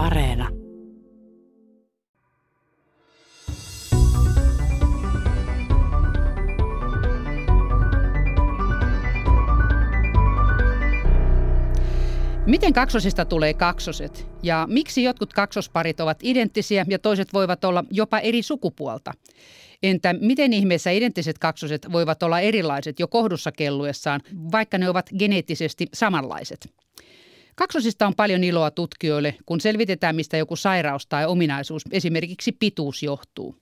Areena. Miten kaksosista tulee kaksoset ja miksi jotkut kaksosparit ovat identtisiä ja toiset voivat olla jopa eri sukupuolta? Entä miten ihmeessä identtiset kaksoset voivat olla erilaiset jo kohdussa kelluessaan, vaikka ne ovat geneettisesti samanlaiset? Kaksosista on paljon iloa tutkijoille, kun selvitetään, mistä joku sairaus tai ominaisuus, esimerkiksi pituus, johtuu.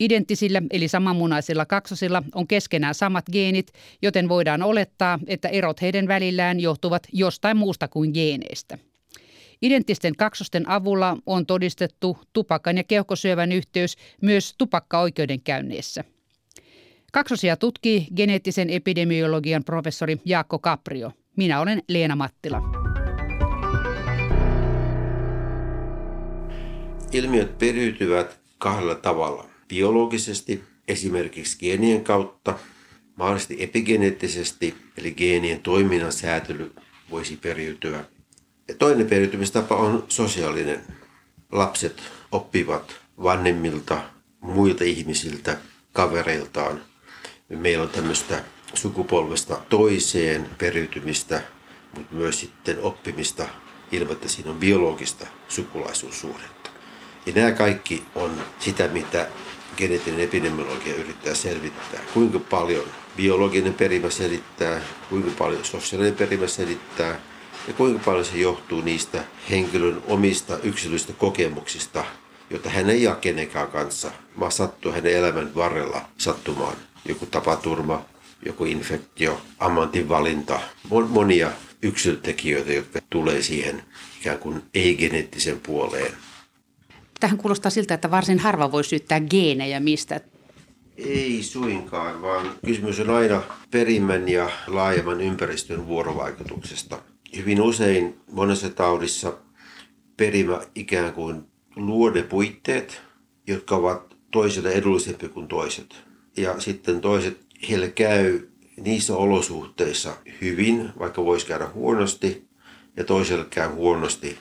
Identtisillä eli samanmunaisilla kaksosilla on keskenään samat geenit, joten voidaan olettaa, että erot heidän välillään johtuvat jostain muusta kuin geeneistä. Identtisten kaksosten avulla on todistettu tupakan ja keuhkosyövän yhteys myös tupakka-oikeudenkäynneissä. Kaksosia tutkii geneettisen epidemiologian professori Jaakko Kaprio. Minä olen Leena Mattila. Ilmiöt periytyvät kahdella tavalla. Biologisesti, esimerkiksi geenien kautta, mahdollisesti epigeneettisesti, eli geenien toiminnan säätely voisi periytyä. Ja toinen periytymistapa on sosiaalinen. Lapset oppivat vanhemmilta, muilta ihmisiltä, kavereiltaan. Meillä on tämmöistä sukupolvesta toiseen periytymistä, mutta myös sitten oppimista ilman, että siinä on biologista sukulaisuussuhdetta. Ja nämä kaikki on sitä, mitä geneettinen epidemiologia yrittää selvittää. Kuinka paljon biologinen perimä selittää, kuinka paljon sosiaalinen perimä selittää ja kuinka paljon se johtuu niistä henkilön omista yksilöistä kokemuksista, joita hän ei jaa kenenkään kanssa, vaan sattuu hänen elämän varrella sattumaan. Joku tapaturma, joku infektio, ammatinvalinta, monia yksilötekijöitä, jotka tulee siihen ikään kuin ei-geneettisen puoleen. Tähän kuulostaa siltä, että varsin harva voi syyttää geenejä mistä. Ei suinkaan, vaan kysymys on aina perimän ja laajemman ympäristön vuorovaikutuksesta. Hyvin usein monessa taudissa perimä ikään kuin luo ne puitteet, jotka ovat toiselle edullisempi kuin toiset. Ja sitten toiset, heille käy niissä olosuhteissa hyvin, vaikka voisi käydä huonosti, ja toiselle käy huonosti,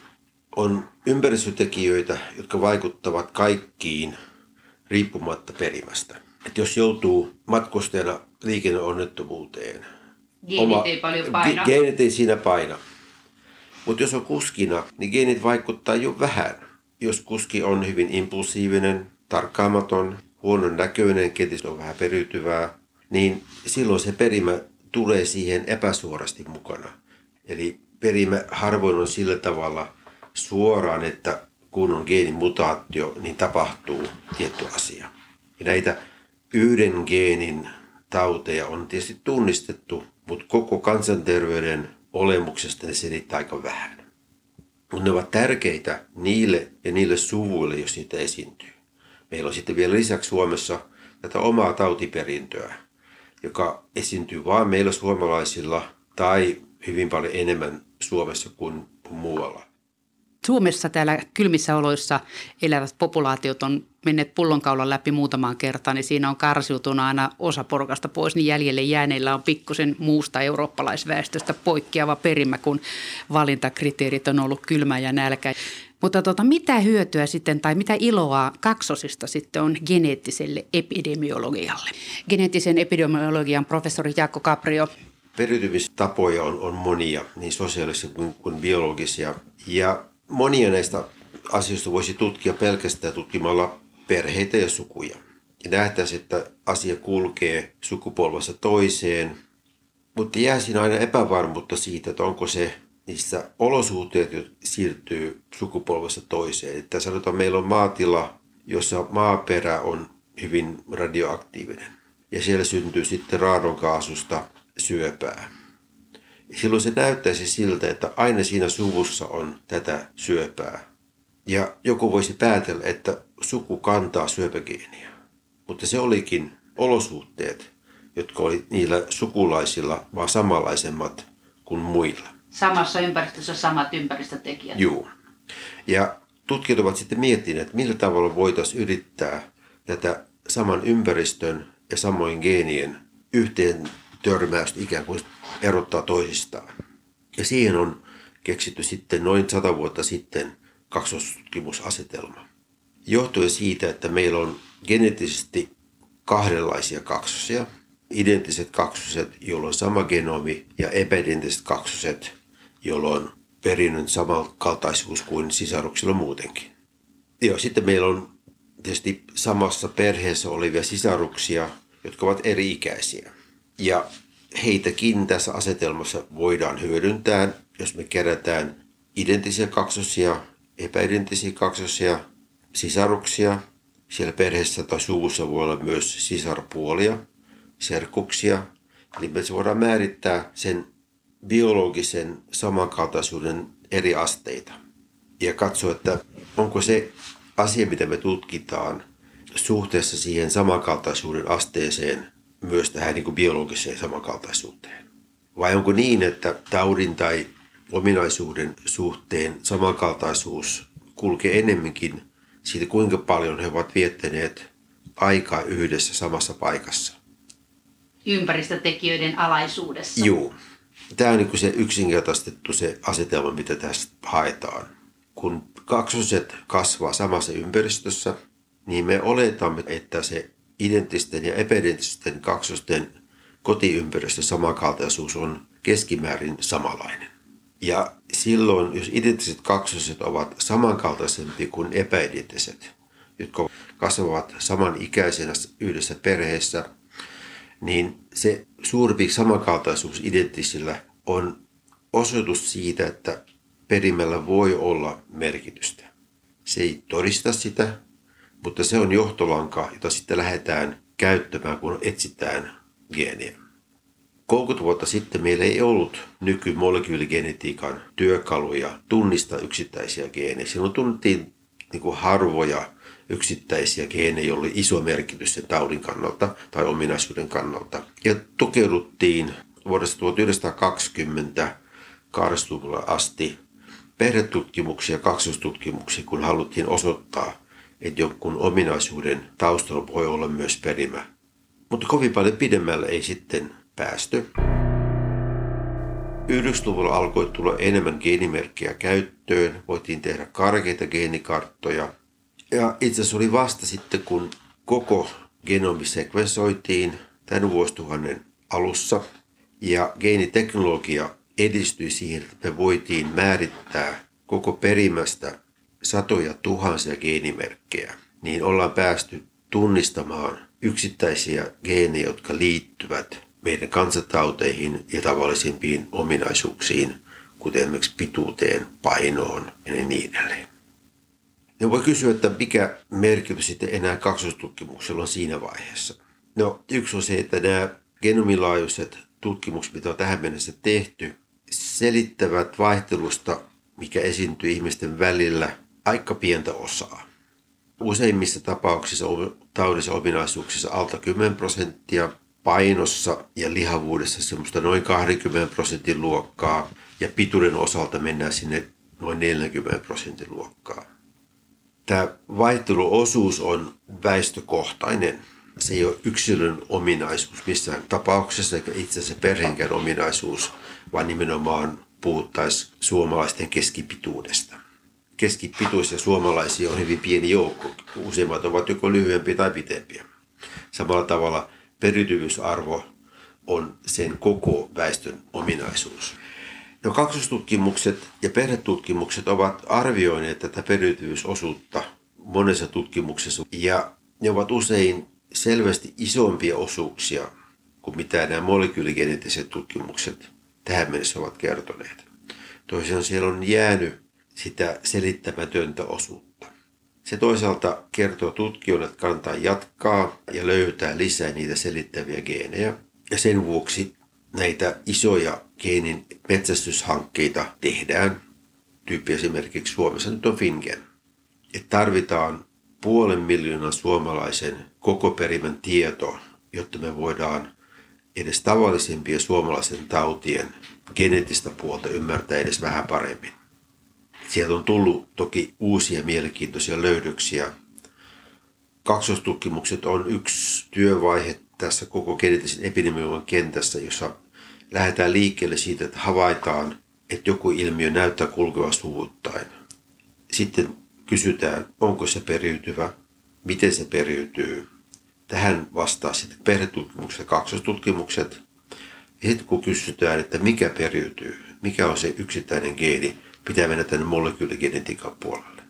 on ympäristötekijöitä, jotka vaikuttavat kaikkiin riippumatta perimästä. että jos joutuu matkustajana liikenneonnettomuuteen, geenit oma, ei paljon paina. Geenit ei siinä paina. Mutta jos on kuskina, niin geenit vaikuttaa jo vähän. Jos kuski on hyvin impulsiivinen, tarkkaamaton, huonon näköinen, kenties on vähän periytyvää, niin silloin se perimä tulee siihen epäsuorasti mukana. Eli perimä harvoin on sillä tavalla suoraan, että kun on geenimutaatio, niin tapahtuu tietty asia. Ja näitä yhden geenin tauteja on tietysti tunnistettu, mutta koko kansanterveyden olemuksesta ne selittää aika vähän. Mutta ne ovat tärkeitä niille ja niille suvuille, jos niitä esiintyy. Meillä on sitten vielä lisäksi Suomessa tätä omaa tautiperintöä, joka esiintyy vain meillä suomalaisilla tai hyvin paljon enemmän Suomessa kuin muualla. Suomessa täällä kylmissä oloissa elävät populaatiot on menneet pullonkaulan läpi muutamaan kertaan, niin siinä on karsiutunut aina osa porukasta pois, niin jäljelle jääneillä on pikkusen muusta eurooppalaisväestöstä poikkeava perimä, kun valintakriteerit on ollut kylmä ja nälkä. Mutta tota, mitä hyötyä sitten tai mitä iloa kaksosista sitten on geneettiselle epidemiologialle? Geneettisen epidemiologian professori Jaakko Caprio. Periytymistapoja on, on monia, niin sosiaalisia kuin, kuin biologisia. Ja monia näistä asioista voisi tutkia pelkästään tutkimalla perheitä ja sukuja. Ja nähtäisiin, että asia kulkee sukupolvessa toiseen, mutta jää siinä aina epävarmuutta siitä, että onko se niissä olosuhteet, jotka siirtyy sukupolvessa toiseen. Että sanotaan, meillä on maatila, jossa maaperä on hyvin radioaktiivinen. Ja siellä syntyy sitten raadonkaasusta syöpää. Silloin se näyttäisi siltä, että aina siinä suvussa on tätä syöpää. Ja joku voisi päätellä, että suku kantaa syöpägeeniä. Mutta se olikin olosuhteet, jotka oli niillä sukulaisilla vaan samanlaisemmat kuin muilla. Samassa ympäristössä samat ympäristötekijät. Joo. Ja tutkijat ovat sitten miettineet, että millä tavalla voitaisiin yrittää tätä saman ympäristön ja samoin geenien yhteen törmäystä ikään kuin erottaa toisistaan. Ja siihen on keksitty sitten noin sata vuotta sitten kaksostutkimusasetelma. Johtuen siitä, että meillä on geneettisesti kahdenlaisia kaksosia, identtiset kaksoset, joilla on sama genomi, ja epäidenttiset kaksoset, joilla on perinnön samankaltaisuus kuin sisaruksilla muutenkin. Ja sitten meillä on tietysti samassa perheessä olevia sisaruksia, jotka ovat eri-ikäisiä. Ja heitäkin tässä asetelmassa voidaan hyödyntää, jos me kerätään identtisiä kaksosia, epäidenttisiä kaksosia, sisaruksia. Siellä perheessä tai suvussa voi olla myös sisarpuolia, serkuksia. Eli me voidaan määrittää sen biologisen samankaltaisuuden eri asteita ja katsoa, että onko se asia, mitä me tutkitaan, suhteessa siihen samankaltaisuuden asteeseen myös tähän niin kuin biologiseen samankaltaisuuteen. Vai onko niin, että taudin tai ominaisuuden suhteen samankaltaisuus kulkee enemmänkin siitä, kuinka paljon he ovat viettäneet aikaa yhdessä samassa paikassa? Ympäristötekijöiden alaisuudessa. Joo. Tämä on niin se yksinkertaistettu se asetelma, mitä tästä haetaan. Kun kaksoset kasvaa samassa ympäristössä, niin me oletamme, että se identtisten ja epäidenttisten kaksosten kotiympäristö samankaltaisuus on keskimäärin samanlainen. Ja silloin, jos identtiset kaksoset ovat samankaltaisempi kuin epäidenttiset, jotka kasvavat samanikäisenä yhdessä perheessä, niin se suurempi samankaltaisuus identtisillä on osoitus siitä, että perimällä voi olla merkitystä. Se ei todista sitä, mutta se on johtolanka, jota sitten lähdetään käyttämään, kun etsitään geeniä. 30 vuotta sitten meillä ei ollut nykymolekyyligenetiikan työkaluja tunnistaa yksittäisiä geenejä. Silloin tunnettiin niin kuin harvoja yksittäisiä geenejä, joilla oli iso merkitys sen taudin kannalta tai ominaisuuden kannalta. Ja tukeuduttiin vuodesta 1920 80 asti perhetutkimuksia ja kaksostutkimuksia, kun haluttiin osoittaa, että jonkun ominaisuuden taustalla voi olla myös perimä. Mutta kovin paljon pidemmälle ei sitten päästy. 90-luvulla alkoi tulla enemmän geenimerkkejä käyttöön, voitiin tehdä karkeita geenikarttoja. Ja itse asiassa oli vasta sitten, kun koko genomi sekvensoitiin tämän vuosituhannen alussa ja geeniteknologia edistyi siihen, että me voitiin määrittää koko perimästä satoja tuhansia geenimerkkejä, niin ollaan päästy tunnistamaan yksittäisiä geenejä, jotka liittyvät meidän kansatauteihin ja tavallisimpiin ominaisuuksiin, kuten esimerkiksi pituuteen, painoon ja niin edelleen. Ja voi kysyä, että mikä merkitys sitten enää kaksostutkimuksella on siinä vaiheessa. No yksi on se, että nämä genomilaajuiset tutkimukset, mitä on tähän mennessä tehty, selittävät vaihtelusta, mikä esiintyy ihmisten välillä, aika pientä osaa. Useimmissa tapauksissa taudissa ominaisuuksissa alta 10 prosenttia, painossa ja lihavuudessa semmoista noin 20 prosentin luokkaa ja pituuden osalta mennään sinne noin 40 prosentin luokkaa. Tämä vaihteluosuus on väestökohtainen. Se ei ole yksilön ominaisuus missään tapauksessa eikä itse asiassa perheenkään ominaisuus, vaan nimenomaan puhuttaisiin suomalaisten keskipituudesta. Keskipituisia suomalaisia on hyvin pieni joukko. Useimmat ovat joko lyhyempiä tai pitempiä. Samalla tavalla periytyvyysarvo on sen koko väestön ominaisuus. No, kaksostutkimukset ja perhetutkimukset ovat arvioineet tätä periytyvyysosuutta monessa tutkimuksessa ja ne ovat usein selvästi isompia osuuksia kuin mitä nämä molekyyligeneettiset tutkimukset tähän mennessä ovat kertoneet. Toisaalta siellä on jäänyt sitä selittämätöntä osuutta. Se toisaalta kertoo tutkijoille, että kannattaa jatkaa ja löytää lisää niitä selittäviä geenejä. Ja sen vuoksi näitä isoja geenin metsästyshankkeita tehdään. Tyyppi esimerkiksi Suomessa nyt on Fingen. Et tarvitaan puolen miljoonan suomalaisen koko perimän tieto, jotta me voidaan edes tavallisimpien suomalaisen tautien geneettistä puolta ymmärtää edes vähän paremmin. Sieltä on tullut toki uusia mielenkiintoisia löydöksiä. Kaksostutkimukset on yksi työvaihe tässä koko geneettisen epidemiologian kentässä, jossa lähdetään liikkeelle siitä, että havaitaan, että joku ilmiö näyttää kulkeva suvuttain. sitten kysytään, onko se periytyvä, miten se periytyy. Tähän vastaa sitten perhetutkimukset ja kaksostutkimukset. Ja sitten kun kysytään, että mikä periytyy, mikä on se yksittäinen geeni, pitää mennä tänne molekyyligenetiikan puolelle.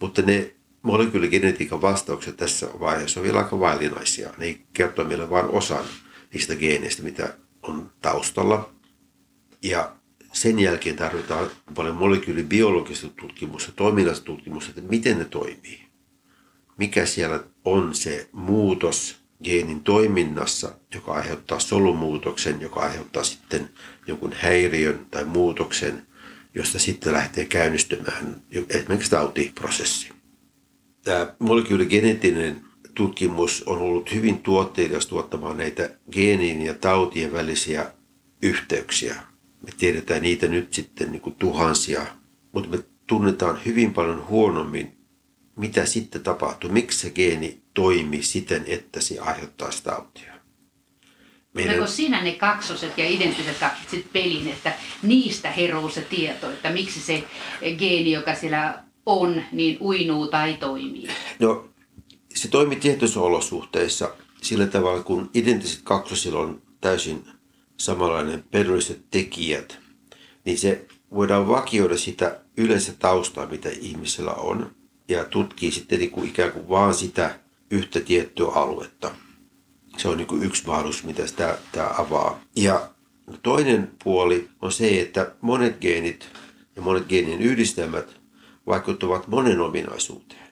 Mutta ne molekyyligenetiikan vastaukset tässä vaiheessa on vielä aika vaillinaisia. Ne kertoo meille vain osan niistä geeneistä, mitä on taustalla. Ja sen jälkeen tarvitaan paljon molekyylibiologista tutkimusta, toiminnallista tutkimusta, että miten ne toimii. Mikä siellä on se muutos geenin toiminnassa, joka aiheuttaa solumuutoksen, joka aiheuttaa sitten jonkun häiriön tai muutoksen, josta sitten lähtee käynnistymään esimerkiksi tautiprosessi. Tämä molekyyligeneettinen tutkimus on ollut hyvin tuotteikas tuottamaan näitä geenin ja tautien välisiä yhteyksiä. Me tiedetään niitä nyt sitten niin kuin tuhansia, mutta me tunnetaan hyvin paljon huonommin, mitä sitten tapahtuu, miksi se geeni toimii siten, että se aiheuttaa sitä tautia. Meidän... Onko siinä ne kaksoset ja identtiset kaksoset pelin, että niistä heruu se tieto, että miksi se geeni, joka siellä on, niin uinuu tai toimii? No, se toimii tietyissä olosuhteissa sillä tavalla, kun identtiset kaksosilla on täysin samanlainen perilliset tekijät, niin se voidaan vakioida sitä yleensä taustaa, mitä ihmisellä on, ja tutkii sitten niin kuin ikään kuin vaan sitä yhtä tiettyä aluetta. Se on niin yksi mahdollisuus, mitä tämä, tämä avaa. Ja toinen puoli on se, että monet geenit ja monet geenien yhdistelmät vaikuttavat monen ominaisuuteen.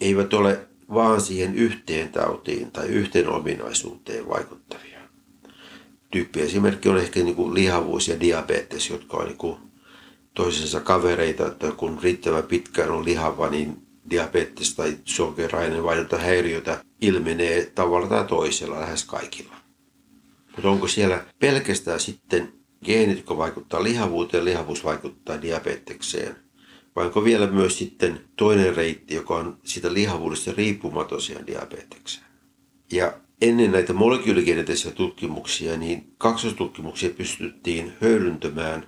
Eivät ole vaan siihen yhteen tautiin tai yhteen ominaisuuteen vaikuttavia. Tyyppiesimerkki on ehkä niin kuin lihavuus ja diabetes, jotka on niin kuin toisensa kavereita, että kun riittävän pitkään on lihava, niin diabetes tai sokerainen häiriötä ilmenee tavalla tai toisella lähes kaikilla. Mutta onko siellä pelkästään sitten geenit, jotka vaikuttaa lihavuuteen, lihavuus vaikuttaa diabetekseen? Vai onko vielä myös sitten toinen reitti, joka on sitä lihavuudesta riippumaton siihen diabetekseen? Ja ennen näitä molekyyligeneettisiä tutkimuksia, niin kaksostutkimuksia pystyttiin hyödyntämään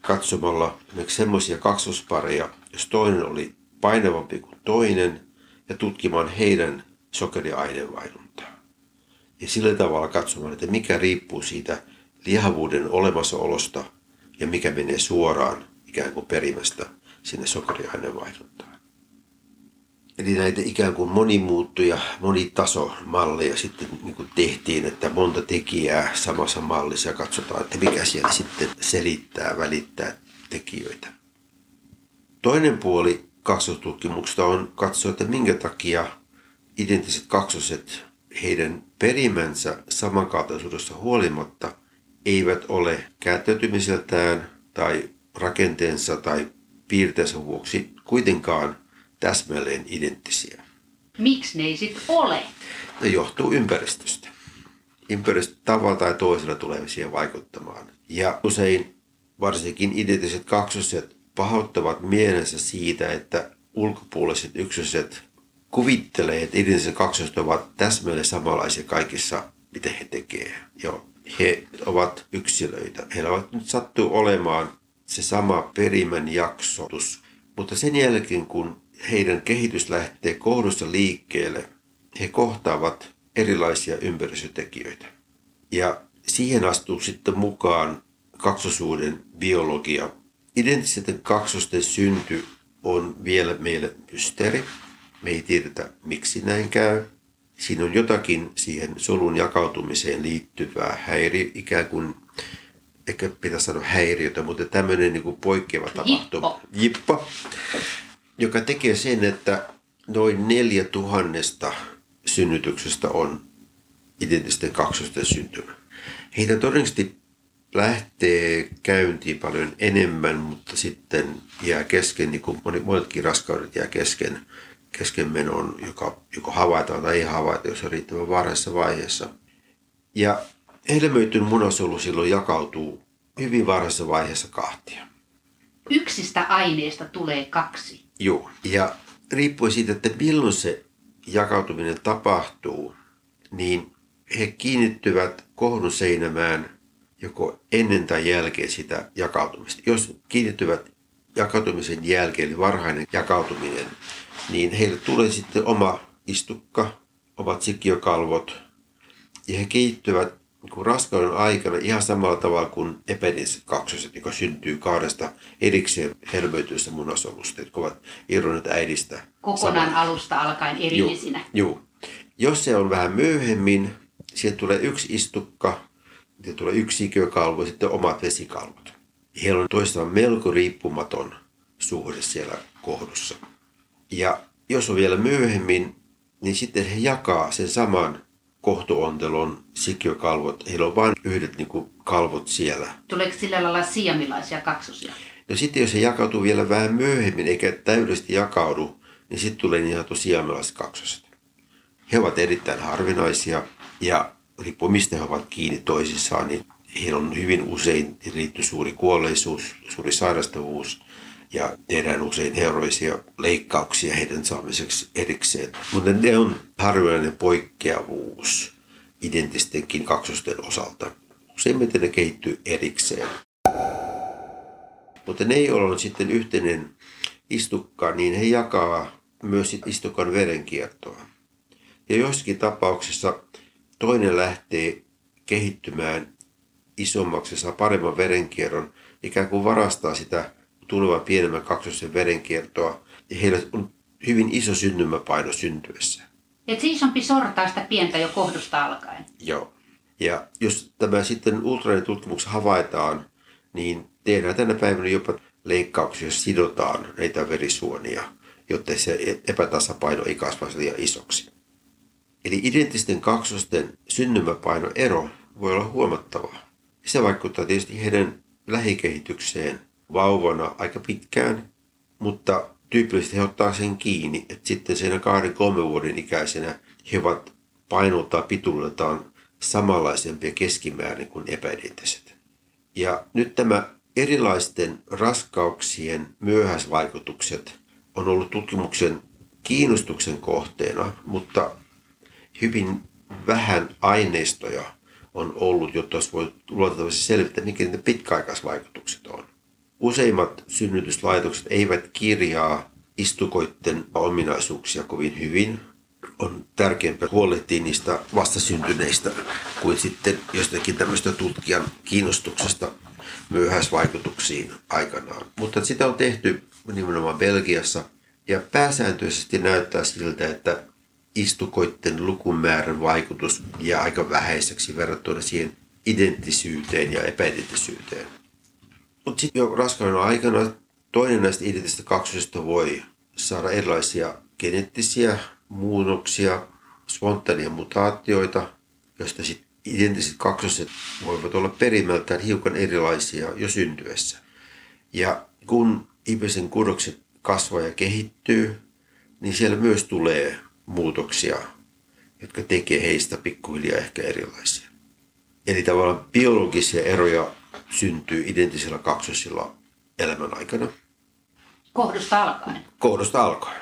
katsomalla esimerkiksi semmoisia kaksospareja, jos toinen oli painavampi kuin toinen ja tutkimaan heidän sokeriaineenvaihduntaa. Ja sillä tavalla katsomaan, että mikä riippuu siitä lihavuuden olemassaolosta ja mikä menee suoraan ikään kuin perimästä sinne sokeriaineenvaihduntaan. Eli näitä ikään kuin monimuuttuja, monitasomalleja sitten niin kuin tehtiin, että monta tekijää samassa mallissa ja katsotaan, että mikä siellä sitten selittää, välittää tekijöitä. Toinen puoli kaksostutkimuksesta on katsoa, että minkä takia identtiset kaksoset heidän perimänsä samankaltaisuudessa huolimatta eivät ole käyttäytymiseltään tai rakenteensa tai piirteensä vuoksi kuitenkaan täsmälleen identtisiä. Miksi ne ei sitten ole? Ne johtuu ympäristöstä. Ympäristö tavalla tai toisella tulee siihen vaikuttamaan. Ja usein varsinkin identtiset kaksoset pahoittavat mielensä siitä, että ulkopuoliset yksilöt kuvittelee, että identtiset kaksoset ovat täsmälleen samanlaisia kaikissa, mitä he tekevät. Jo, he ovat yksilöitä. Heillä ovat nyt sattuu olemaan se sama perimän jaksotus. Mutta sen jälkeen, kun heidän kehitys lähtee kohdussa liikkeelle, he kohtaavat erilaisia ympäristötekijöitä. Ja siihen astuu sitten mukaan kaksosuuden biologia, Identtisten kaksosten synty on vielä meille mysteeri. Me ei tiedetä, miksi näin käy. Siinä on jotakin siihen solun jakautumiseen liittyvää häiri, ikään kuin, ehkä pitäisi sanoa häiriötä, mutta tämmöinen niin poikkeava tapahtuma. Jippo. Joka tekee sen, että noin neljä tuhannesta synnytyksestä on identtisten kaksosten syntymä. Heitä todennäköisesti lähtee käyntiin paljon enemmän, mutta sitten jää kesken, niin kuin monetkin raskaudet jää kesken, keskenmenon, joka joko havaitaan tai ei havaita, jos on riittävän varhaisessa vaiheessa. Ja hedelmöityn munasolu silloin jakautuu hyvin varhaisessa vaiheessa kahtia. Yksistä aineista tulee kaksi. Joo, ja riippuen siitä, että milloin se jakautuminen tapahtuu, niin he kiinnittyvät kohdun seinämään joko ennen tai jälkeen sitä jakautumista. Jos kiinnittyvät jakautumisen jälkeen, eli varhainen jakautuminen, niin heille tulee sitten oma istukka, omat sikiokalvot, ja he kehittyvät niin raskauden aikana ihan samalla tavalla kuin epideniset kaksoset, joka syntyy kahdesta erikseen helmöityistä munasolusta, jotka ovat irronneet äidistä. Kokonaan samalla. alusta alkaen erillisinä. Joo. Jos se on vähän myöhemmin, siihen tulee yksi istukka, sitten tulee yksi sikiökalvo ja sitten omat vesikalvot. Heillä on toistaan melko riippumaton suhde siellä kohdussa. Ja jos on vielä myöhemmin, niin sitten he jakaa sen saman kohtuontelon sikiökalvot. Heillä on vain yhdet niin kuin, kalvot siellä. Tuleeko sillä lailla siamilaisia kaksosia? No sitten jos se jakautuu vielä vähän myöhemmin eikä täydellisesti jakaudu, niin sitten tulee niin sanottu siamilaiset kaksoset. He ovat erittäin harvinaisia ja riippuu mistä he ovat kiinni toisissaan, niin heillä on hyvin usein liittyy suuri kuolleisuus, suuri sairastavuus ja tehdään usein heroisia leikkauksia heidän saamiseksi erikseen. Mutta ne on harvinainen poikkeavuus identistenkin kaksosten osalta. Useimmiten ne kehittyy erikseen. Mutta ne ei ole sitten yhteinen istukka, niin he jakaa myös istukan verenkiertoa. Ja joissakin tapauksissa toinen lähtee kehittymään isommaksi, saa paremman verenkierron, ikään kuin varastaa sitä tulevan pienemmän kaksosen verenkiertoa. Ja heillä on hyvin iso synnymäpaino syntyessä. Et se isompi sortaa sitä pientä jo kohdusta alkaen. Joo. Ja jos tämä sitten ultraäänitutkimuksessa havaitaan, niin tehdään tänä päivänä jopa leikkauksia, jos sidotaan näitä verisuonia, jotta se epätasapaino ei kasvaisi liian isoksi. Eli identtisten kaksosten synnymäpainoero voi olla huomattava. Se vaikuttaa tietysti heidän lähikehitykseen vauvana aika pitkään, mutta tyypillisesti he ottaa sen kiinni, että sitten siinä kahden kolmen vuoden ikäisenä he ovat painoltaan pituudeltaan samanlaisempia keskimäärin kuin epäidenttiset. Ja nyt tämä erilaisten raskauksien myöhäisvaikutukset on ollut tutkimuksen kiinnostuksen kohteena, mutta hyvin vähän aineistoja on ollut, jotta olisi voinut luotettavasti selvittää, mikä niiden pitkäaikaisvaikutukset on. Useimmat synnytyslaitokset eivät kirjaa istukoiden ominaisuuksia kovin hyvin. On tärkeämpää huolehtia niistä vastasyntyneistä kuin sitten jostakin tämmöistä tutkijan kiinnostuksesta myöhäisvaikutuksiin aikanaan. Mutta sitä on tehty nimenomaan Belgiassa ja pääsääntöisesti näyttää siltä, että istukoiden lukumäärän vaikutus jää aika vähäiseksi verrattuna siihen identtisyyteen ja epäidenttisyyteen. Mutta sitten jo raskauden aikana toinen näistä identtisistä kaksosista voi saada erilaisia geneettisiä muunnoksia, spontaania mutaatioita, joista sitten identtiset kaksoset voivat olla perimältään hiukan erilaisia jo syntyessä. Ja kun ihmisen kudokset kasvaa ja kehittyy, niin siellä myös tulee muutoksia, jotka tekee heistä pikkuhiljaa ehkä erilaisia. Eli tavallaan biologisia eroja syntyy identisillä kaksosilla elämän aikana. Kohdusta alkaen. Kohdusta alkaen.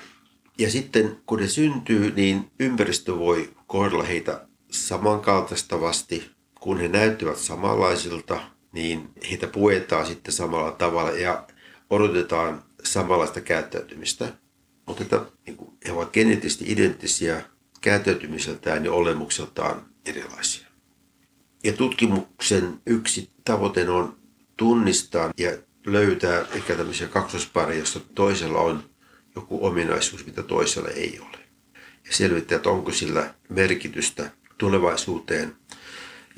Ja sitten kun ne syntyy, niin ympäristö voi kohdella heitä samankaltaistavasti. Kun he näyttävät samanlaisilta, niin heitä puetaan sitten samalla tavalla ja odotetaan samanlaista käyttäytymistä. Mutta että, niin kuin, he ovat geneettisesti identtisiä käyttäytymiseltään ja olemukseltaan erilaisia. Ja tutkimuksen yksi tavoite on tunnistaa ja löytää ehkä tämmöisiä kaksospareja, jossa toisella on joku ominaisuus, mitä toisella ei ole. Ja selvittää, että onko sillä merkitystä tulevaisuuteen.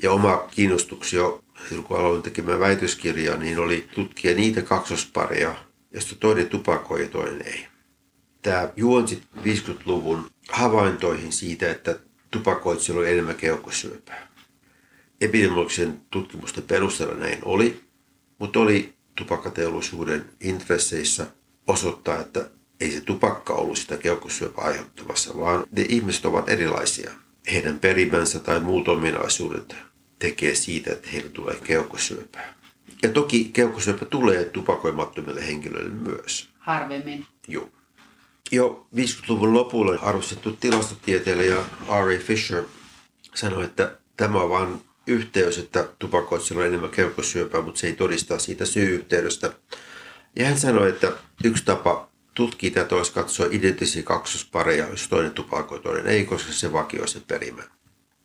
Ja oma kiinnostuksi jo kun aloin tekemään väitöskirjaa, niin oli tutkia niitä kaksospareja, josta toinen tupakoi ja toinen ei. Tämä juonsi 50-luvun havaintoihin siitä, että tupakoitsilla oli enemmän keuhkosyöpää. Epidemiologisen tutkimusten perusteella näin oli, mutta oli tupakkateollisuuden intresseissä osoittaa, että ei se tupakka ollut sitä keuhkosyöpää aiheuttamassa, vaan ne ihmiset ovat erilaisia. Heidän perimänsä tai muut ominaisuudet tekee siitä, että heille tulee keuhkosyöpää. Ja toki keuhkosyöpä tulee tupakoimattomille henkilöille myös. Harvemmin. Joo. Jo 50-luvun lopulla arvostettu tilastotieteilijä R.A. Fisher sanoi, että tämä on vain yhteys, että tupakoitsilla on enemmän keuhkosyöpää, mutta se ei todista siitä syy-yhteydestä. Ja hän sanoi, että yksi tapa tutkia tätä olisi katsoa identtisiä kaksospareja, jos toinen tupakoi, toinen ei, koska se vakioi se perimä.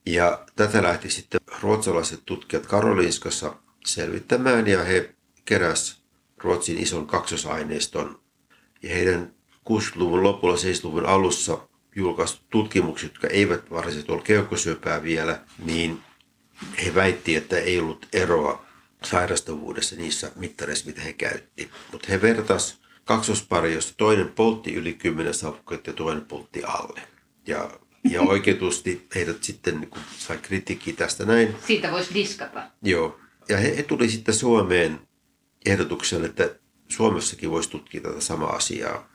Ja tätä lähti sitten ruotsalaiset tutkijat Karolinskassa selvittämään ja he keräs Ruotsin ison kaksosaineiston ja heidän 60-luvun lopulla 70-luvun alussa julkaistu tutkimukset, jotka eivät varsinaisesti ole keuhkosyöpää vielä, niin he väitti, että ei ollut eroa sairastavuudessa niissä mittareissa, mitä he käytti. Mutta he vertas kaksospari, josta toinen poltti yli 10 savukkeita ja toinen poltti alle. Ja, ja oikeutusti heidät sitten niin sai kritiikkiä tästä näin. Siitä voisi diskata. Joo. Ja he, he tuli sitten Suomeen ehdotukselle, että Suomessakin voisi tutkia tätä samaa asiaa.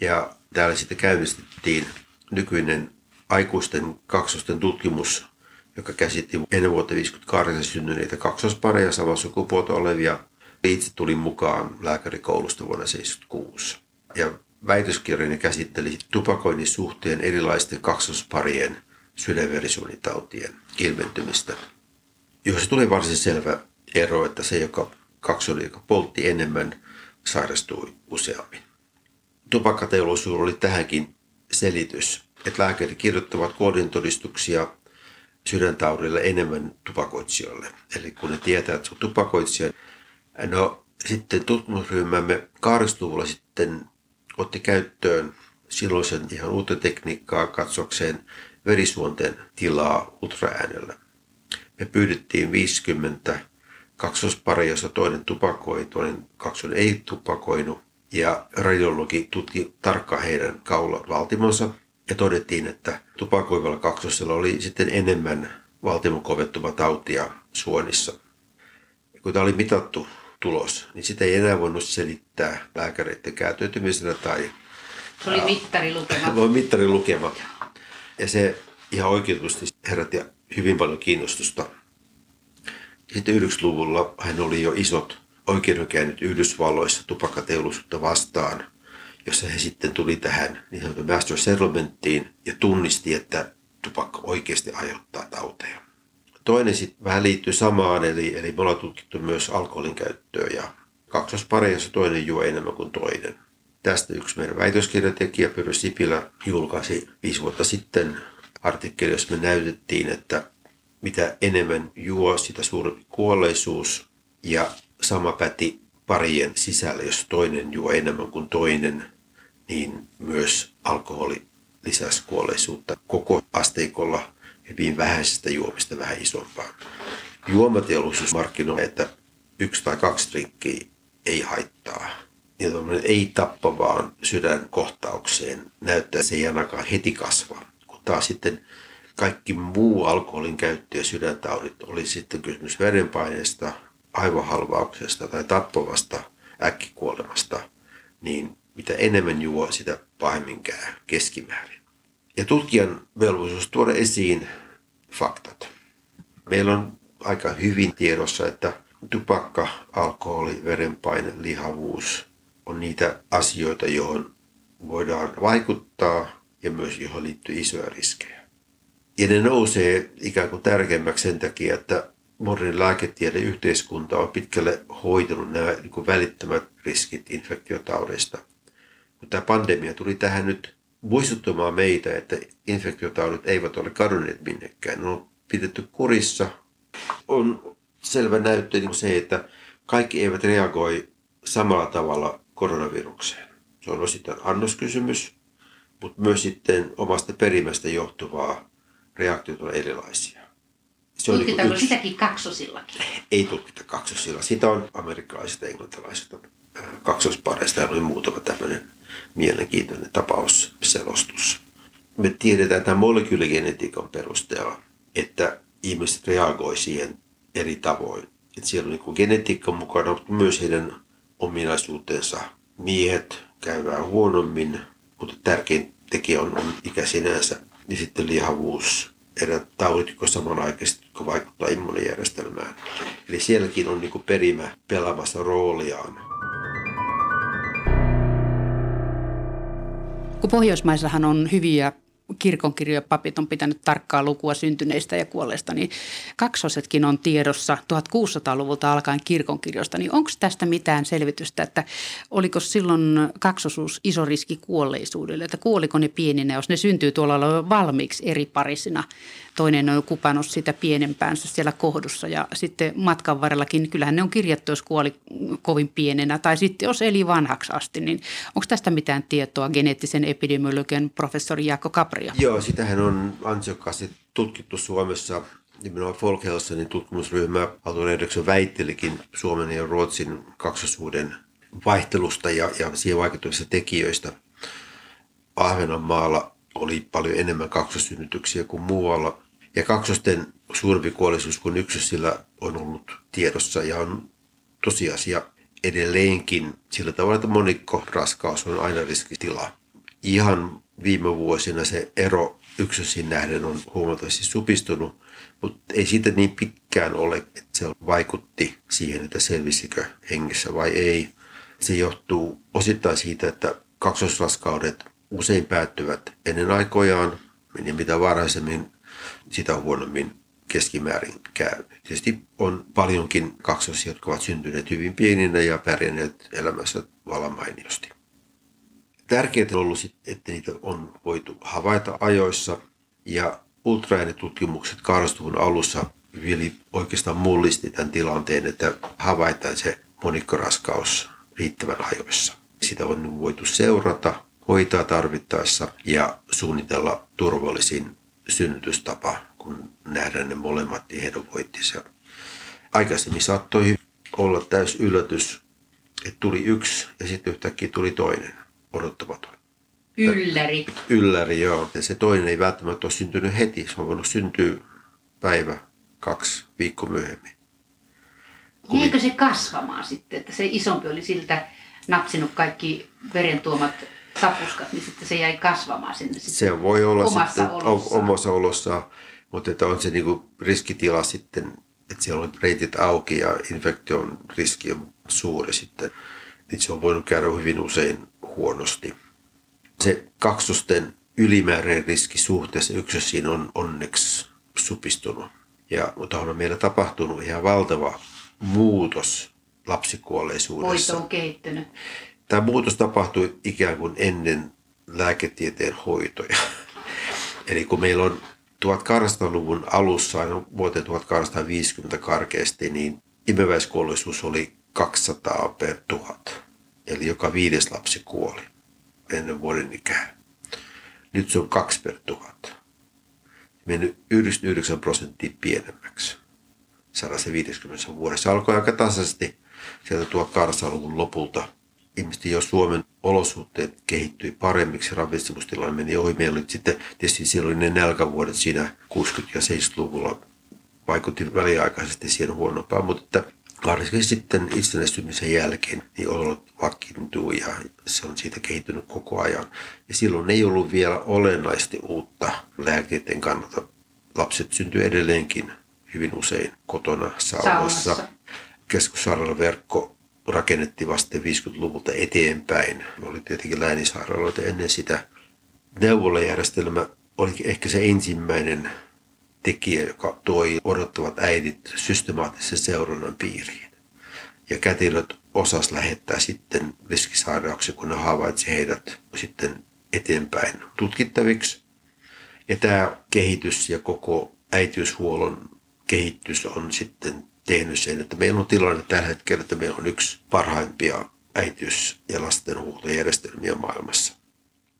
Ja täällä sitten käynnistettiin nykyinen aikuisten kaksosten tutkimus, joka käsitti ennen vuotta 1958 syntyneitä kaksospareja samaa sukupuolta olevia. Itse tulin mukaan lääkärikoulusta vuonna 1976. Ja väitöskirjani käsitteli tupakoinnin suhteen erilaisten kaksosparien sydänverisuonitautien ilmentymistä, jossa tuli varsin selvä ero, että se, joka kaksonen, joka poltti enemmän, sairastui useammin. Tupakkateollisuus oli tähänkin selitys, että lääkärit kirjoittavat koodintodistuksia sydäntaudille enemmän tupakoitsijoille. Eli kun ne tietää, että se on tupakoitsija. No sitten tutkimusryhmämme 80 sitten otti käyttöön silloisen ihan uutta tekniikkaa katsokseen verisuonten tilaa ultraäänellä. Me pyydettiin 50 kaksospari, jossa toinen tupakoi, toinen kaksonen ei tupakoinut. Ja radiologi tutki tarkkaan heidän kaulavaltimonsa ja todettiin, että tupakoivalla kaksosella oli sitten enemmän valtimokovettuva tautia suonissa. Ja kun tämä oli mitattu tulos, niin sitä ei enää voinut selittää lääkäreiden käyttäytymisellä tai... Se oli mittarilukema. Voi mittarilukema. Ja se ihan oikeutusti herätti hyvin paljon kiinnostusta. Sitten 90-luvulla hän oli jo isot oikeudenkäynnit Yhdysvalloissa tupakkateollisuutta vastaan – jossa he sitten tuli tähän niin sanotun master settlementtiin ja tunnisti, että tupakka oikeasti aiheuttaa tauteja. Toinen sitten vähän liittyy samaan, eli, eli me ollaan tutkittu myös alkoholin käyttöä ja kaksospareissa toinen juo enemmän kuin toinen. Tästä yksi meidän väitöskirjatekijä Pyry Sipilä julkaisi viisi vuotta sitten artikkeli, jossa me näytettiin, että mitä enemmän juo, sitä suurempi kuolleisuus. Ja sama päti parien sisällä, jos toinen juo enemmän kuin toinen, niin myös alkoholi lisäsi kuolleisuutta koko asteikolla hyvin vähäisestä juomista vähän isompaa. Juomateollisuus markkinoi, että yksi tai kaksi drinkkiä ei haittaa. Ja ei tappavaan sydänkohtaukseen näyttää, se ei ainakaan heti kasva. Kun taas sitten kaikki muu alkoholin käyttö ja sydäntaudit, oli sitten kysymys verenpaineesta, aivohalvauksesta tai tappavasta äkkikuolemasta, niin mitä enemmän juo, sitä pahemmin käy keskimäärin. Ja tutkijan velvollisuus tuoda esiin faktat. Meillä on aika hyvin tiedossa, että tupakka, alkoholi, verenpaine, lihavuus on niitä asioita, johon voidaan vaikuttaa ja myös johon liittyy isoja riskejä. Ja ne nousee ikään kuin tärkeämmäksi sen takia, että modernin lääketiede yhteiskunta on pitkälle hoitanut nämä niin kuin välittömät riskit infektiotaudeista – mutta tämä pandemia tuli tähän nyt muistuttamaan meitä, että infektiotaudit eivät ole kadonneet minnekään. Ne on pidetty kurissa. On selvä näyttö niin se, että kaikki eivät reagoi samalla tavalla koronavirukseen. Se on osittain annoskysymys, mutta myös sitten omasta perimästä johtuvaa reaktiot on erilaisia. Se on Tutkitaanko niin yksi... sitäkin kaksosillakin? Ei tutkita kaksosilla. Sitä on amerikkalaiset ja englantilaiset kaksospareista. oli muutama tämmöinen mielenkiintoinen tapausselostus. Me tiedetään tämän molekyyligenetiikan perusteella, että ihmiset reagoi siihen eri tavoin. Että siellä on niin genetiikka mukana, mutta myös heidän ominaisuutensa. Miehet käyvää huonommin, mutta tärkein tekijä on, on ikä sinänsä. Ja sitten lihavuus, erät taudit, jotka samanaikaisesti vaikuttaa immuunijärjestelmään. Eli sielläkin on niin perimä pelaamassa rooliaan. Kun Pohjoismaissahan on hyviä kirkonkirjoja papit on pitänyt tarkkaa lukua syntyneistä ja kuolleista, niin kaksosetkin on tiedossa 1600-luvulta alkaen kirkonkirjoista. Niin onko tästä mitään selvitystä, että oliko silloin kaksosuus iso riski kuolleisuudelle, että kuoliko ne pieninä, jos ne syntyy tuolla valmiiksi eri parisina? Toinen on kupannut sitä pienempäänsä siellä kohdussa ja sitten matkan varrellakin, kyllähän ne on kirjattu, jos kuoli kovin pienenä. Tai sitten jos eli vanhaksi asti, niin onko tästä mitään tietoa geneettisen epidemiologian professori Jaakko Kapria? Joo, sitähän on ansiokkaasti tutkittu Suomessa nimenomaan Folkhälsonin tutkimusryhmä Aalto väittelikin Suomen ja Ruotsin kaksosuuden vaihtelusta ja, ja siihen vaikuttavista tekijöistä. Ahvenanmaalla oli paljon enemmän kaksosynnytyksiä kuin muualla. Ja kaksosten suurempi kuolleisuus kuin ykkösillä on ollut tiedossa ja on tosiasia edelleenkin sillä tavalla, että monikko raskaus on aina riskitila. Ihan viime vuosina se ero ykkösiin nähden on huomattavasti supistunut, mutta ei siitä niin pitkään ole, että se vaikutti siihen, että selvisikö hengessä vai ei. Se johtuu osittain siitä, että kaksosraskaudet usein päättyvät ennen aikojaan, niin mitä varhaisemmin, sitä huonommin keskimäärin käy. Tietysti on paljonkin kaksosia, jotka ovat syntyneet hyvin pieninä ja pärjänneet elämässä vallan mainiosti. Tärkeää on ollut, että niitä on voitu havaita ajoissa ja ultraäänitutkimukset 20 alussa vielä oikeastaan mullisti tämän tilanteen, että havaitaan se monikkoraskaus riittävän ajoissa. Sitä on voitu seurata hoitaa tarvittaessa ja suunnitella turvallisin synnytystapa, kun nähdään ne molemmat ehdonvoittisia. Aikaisemmin saattoi olla täys yllätys, että tuli yksi ja sitten yhtäkkiä tuli toinen odottamaton. Ylläri. Ylläri, joo. Ja se toinen ei välttämättä ole syntynyt heti. Se on voinut syntyä päivä, kaksi, viikko myöhemmin. Jäikö se kasvamaan sitten, että se isompi oli siltä napsinut kaikki verentuomat sapuskat, niin sitten se jäi kasvamaan sinne sitten Se voi olla omassa sitten olossaan. omassa olossaan, mutta että on se niinku riskitila sitten, että siellä on reitit auki ja infektion riski on suuri sitten. Niin se on voinut käydä hyvin usein huonosti. Se kaksosten ylimääräinen riski suhteessa ykkösiin on onneksi supistunut. Ja, mutta on meillä tapahtunut ihan valtava muutos lapsikuolleisuudessa. Hoito on kehittynyt tämä muutos tapahtui ikään kuin ennen lääketieteen hoitoja. Eli kun meillä on 1800-luvun alussa, vuoteen 1850 karkeasti, niin imeväiskuolleisuus oli 200 per tuhat. Eli joka viides lapsi kuoli ennen vuoden ikää. Nyt se on 2 per tuhat. Mennyt 99 prosenttia pienemmäksi 150 vuodessa. Alkoi aika tasaisesti sieltä 1800-luvun lopulta ihmisten jo Suomen olosuhteet kehittyi paremmiksi, ravitsemustilanne meni ohi. Meillä oli sitten, tietysti siellä oli ne nälkävuodet siinä 60- ja 70-luvulla, vaikutti väliaikaisesti siihen huonompaan, mutta että varsinkin sitten itsenäistymisen jälkeen niin olot vakiintuu ja se on siitä kehittynyt koko ajan. Ja silloin ei ollut vielä olennaisesti uutta lääketieteen kannalta. Lapset syntyy edelleenkin hyvin usein kotona saunassa. Keskussairaalaverkko rakennettiin vasta 50-luvulta eteenpäin. Oli tietenkin läänisairaaloita ennen sitä. Neuvolajärjestelmä oli ehkä se ensimmäinen tekijä, joka toi odottavat äidit systemaattisen seurannan piiriin. Ja kätilöt osas lähettää sitten riskisairauksia, kun ne havaitsi heidät sitten eteenpäin tutkittaviksi. Ja tämä kehitys ja koko äitiyshuollon kehitys on sitten tehnyt sen, että meillä on tilanne tällä hetkellä, että meillä on yksi parhaimpia äitiys- ja lastenhuoltojärjestelmiä maailmassa.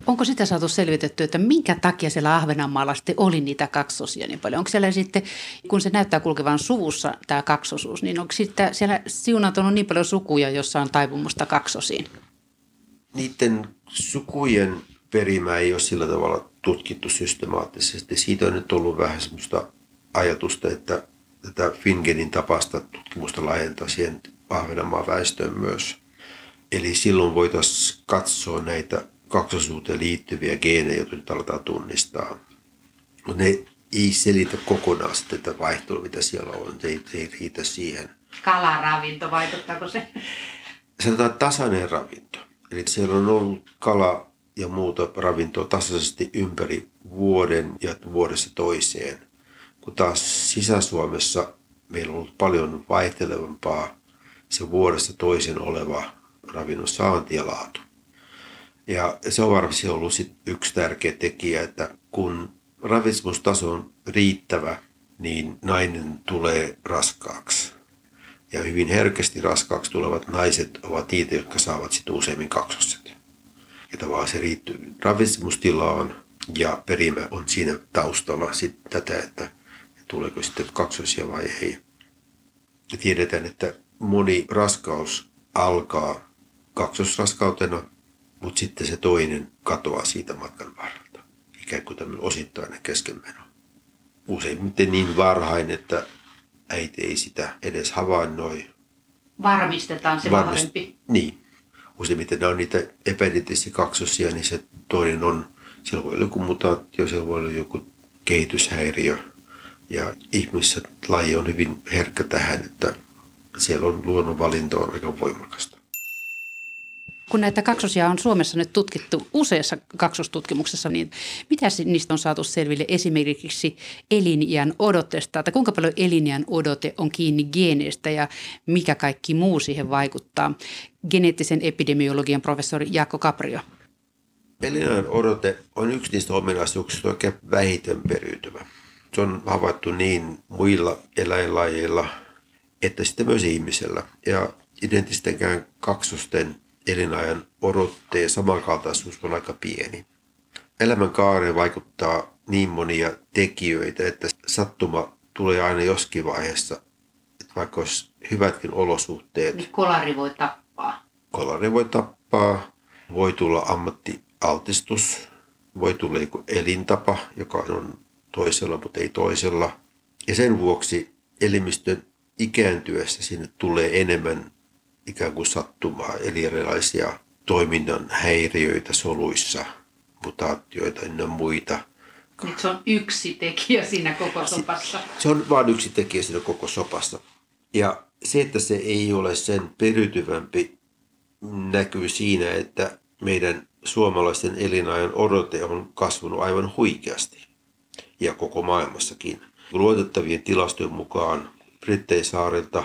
Onko sitä saatu selvitetty, että minkä takia siellä Ahvenanmaalla sitten oli niitä kaksosia niin paljon? Onko siellä sitten, kun se näyttää kulkevan suvussa tämä kaksosuus, niin onko sitten siellä siunautunut niin paljon sukuja, jossa on taipumusta kaksosiin? Niiden sukujen perimää ei ole sillä tavalla tutkittu systemaattisesti. Siitä on nyt ollut vähän sellaista ajatusta, että tätä Fingenin tapasta tutkimusta laajentaa siihen Ahvenanmaan väestöön myös. Eli silloin voitaisiin katsoa näitä kaksosuuteen liittyviä geenejä, joita nyt aletaan tunnistaa. Mutta ne ei selitä kokonaan sitten tätä vaihtelua, mitä siellä on. Se ei, se ei riitä siihen. Kalaravinto, vaikuttaako se? Sanotaan tasainen ravinto. Eli siellä on ollut kala ja muuta ravintoa tasaisesti ympäri vuoden ja vuodessa toiseen. Kun taas Sisä-Suomessa meillä on ollut paljon vaihtelevampaa se vuodesta toisen oleva ravinnon saanti ja laatu. Ja se on varmasti ollut sit yksi tärkeä tekijä, että kun ravitsemustaso on riittävä, niin nainen tulee raskaaksi. Ja hyvin herkästi raskaaksi tulevat naiset ovat niitä, jotka saavat sitten useimmin kaksoset. Ja tavallaan se riittyy ravitsemustilaan ja perimä on siinä taustalla sitten tätä, että tuleeko sitten kaksosia vai ei. Ja tiedetään, että moni raskaus alkaa kaksosraskautena, mutta sitten se toinen katoaa siitä matkan varrelta. Ikään kuin tämmöinen osittainen keskenmeno. Useimmiten niin varhain, että äiti ei sitä edes havainnoi. Varmistetaan se Varmist... vahvempi. Niin. Useimmiten ne on niitä epäidenttisiä kaksosia, niin se toinen on, siellä voi olla joku mutaatio, siellä voi olla joku kehityshäiriö. Ja ihmiset laji on hyvin herkkä tähän, että siellä on luonnonvalinto on aika voimakasta. Kun näitä kaksosia on Suomessa nyt tutkittu useassa kaksostutkimuksessa, niin mitä niistä on saatu selville esimerkiksi eliniän odotteesta, että kuinka paljon eliniän odote on kiinni geeneistä ja mikä kaikki muu siihen vaikuttaa? Geneettisen epidemiologian professori Jaakko Caprio. Eliniän odote on yksi niistä ominaisuuksista oikein vähiten periytyvä. Se on havaittu niin muilla eläinlajeilla – että sitten myös ihmisellä. Ja identistenkään kaksosten elinajan odotteen samankaltaisuus on aika pieni. Elämän kaareen vaikuttaa niin monia tekijöitä, että sattuma tulee aina joskin vaiheessa, että vaikka olisi hyvätkin olosuhteet. Niin kolari voi tappaa. Kolari voi tappaa, voi tulla ammattialtistus, voi tulla joku elintapa, joka on toisella, mutta ei toisella. Ja sen vuoksi elimistön ikääntyessä sinne tulee enemmän ikään kuin sattumaa, eli erilaisia toiminnan häiriöitä soluissa, mutaatioita ja muita. Nyt se on yksi tekijä siinä koko sopassa. Se on vain yksi tekijä siinä koko sopassa. Ja se, että se ei ole sen periytyvämpi, näkyy siinä, että meidän suomalaisten elinajan odote on kasvanut aivan huikeasti. Ja koko maailmassakin. Luotettavien tilastojen mukaan Britteisaarilta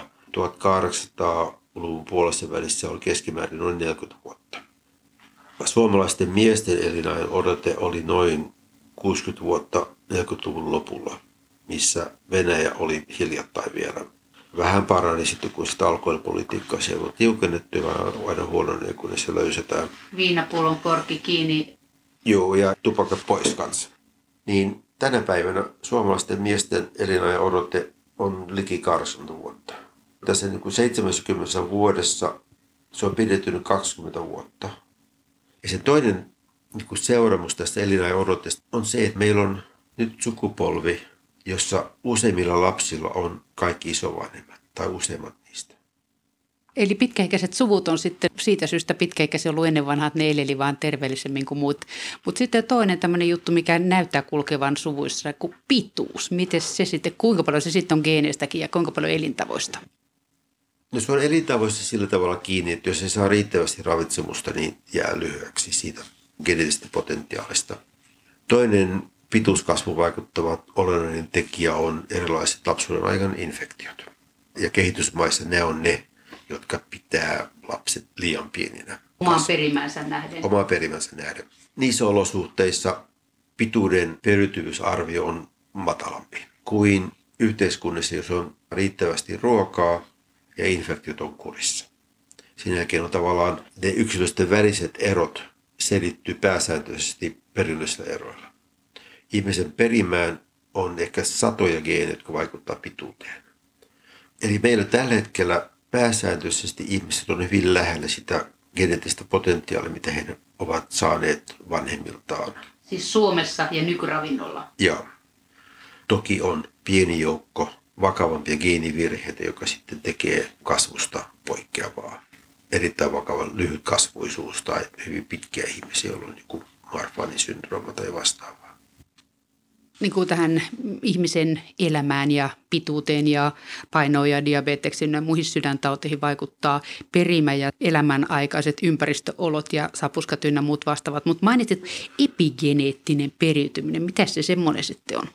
1800-luvun puolessa välissä oli keskimäärin noin 40 vuotta. Suomalaisten miesten elinajan odote oli noin 60 vuotta 40-luvun lopulla, missä Venäjä oli hiljattain vielä. Vähän parani sitten, kun sitä alkoholipolitiikkaa siellä on tiukennettu ja aina huononee, kun se löysetään. Viinapullon korki kiinni. Joo, ja tupakat pois kanssa. Niin tänä päivänä suomalaisten miesten elinajan odote on liki 80 vuotta. Tässä niin kuin 70 vuodessa se on pidettynyt 20 vuotta. Ja se toinen niin kuin seuraamus tästä elinajan odotteesta on se, että meillä on nyt sukupolvi, jossa useimmilla lapsilla on kaikki isovanhemmat tai useimmat niistä. Eli pitkäikäiset suvut on sitten siitä syystä pitkäikäisiä ollut ennen vanhaa, että ne eleli vaan terveellisemmin kuin muut. Mutta sitten toinen tämmöinen juttu, mikä näyttää kulkevan suvuissa, kuin pituus. Miten se sitten, kuinka paljon se sitten on geeneistäkin ja kuinka paljon elintavoista? No se on elintavoista sillä tavalla kiinni, että jos ei saa riittävästi ravitsemusta, niin jää lyhyeksi siitä geneettisestä potentiaalista. Toinen pituuskasvu vaikuttava olennainen tekijä on erilaiset lapsuuden aikana infektiot. Ja kehitysmaissa ne on ne, jotka pitää lapset liian pieninä. Omaan perimänsä nähden. Omaan perimänsä nähden. Niissä olosuhteissa pituuden periytyvyysarvio on matalampi kuin yhteiskunnassa, jos on riittävästi ruokaa ja infektiot on kurissa. Sen jälkeen on tavallaan ne yksilöisten väliset erot selittyy pääsääntöisesti perinnöllisillä eroilla. Ihmisen perimään on ehkä satoja geenejä, jotka vaikuttaa pituuteen. Eli meillä tällä hetkellä pääsääntöisesti ihmiset on hyvin lähellä sitä geneettistä potentiaalia, mitä he ovat saaneet vanhemmiltaan. Siis Suomessa ja nykyravinnolla? Joo. Toki on pieni joukko vakavampia geenivirheitä, joka sitten tekee kasvusta poikkeavaa. Erittäin vakava lyhyt kasvuisuus tai hyvin pitkiä ihmisiä, joilla on joku Marfanin syndrooma tai vastaavaa. niin kuin tähän ihmisen elämään ja pituuteen ja painoon ja diabeteksen ja muihin sydäntauteihin vaikuttaa perimä ja elämänaikaiset ympäristöolot ja sapuskat ynnä muut vastaavat. Mutta mainitsit epigeneettinen periytyminen. Mitä se semmoinen sitten on?